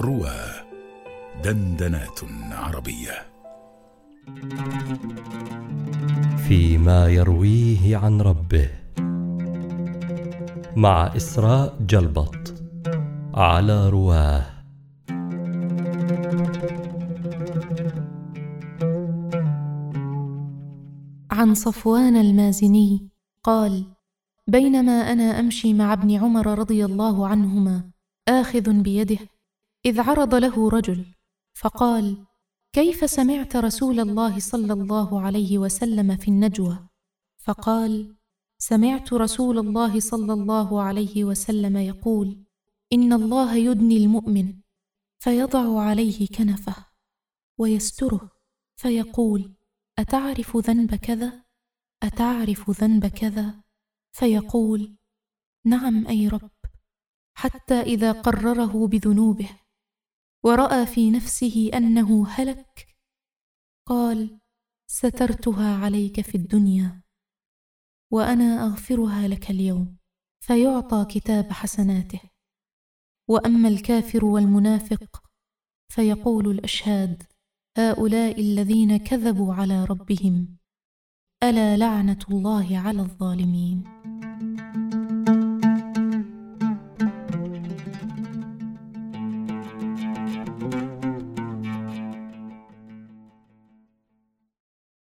روى دندنات عربية. فيما يرويه عن ربه. مع إسراء جلبط على رواه. عن صفوان المازني قال بينما أنا أمشي مع ابن عمر رضي الله عنهما آخذ بيده إذ عرض له رجل فقال كيف سمعت رسول الله صلى الله عليه وسلم في النجوى؟ فقال سمعت رسول الله صلى الله عليه وسلم يقول إن الله يدني المؤمن فيضع عليه كنفه ويستره فيقول أتعرف ذنب كذا؟ أتعرف ذنب كذا؟ فيقول نعم أي رب حتى إذا قرره بذنوبه. ورأى في نفسه أنه هلك. قال سترتها عليك في الدنيا وأنا أغفرها لك اليوم فيعطى كتاب حسناته. وأما الكافر والمنافق فيقول الأشهاد هؤلاء الذين كذبوا على ربهم ألا لعنة الله على الظالمين؟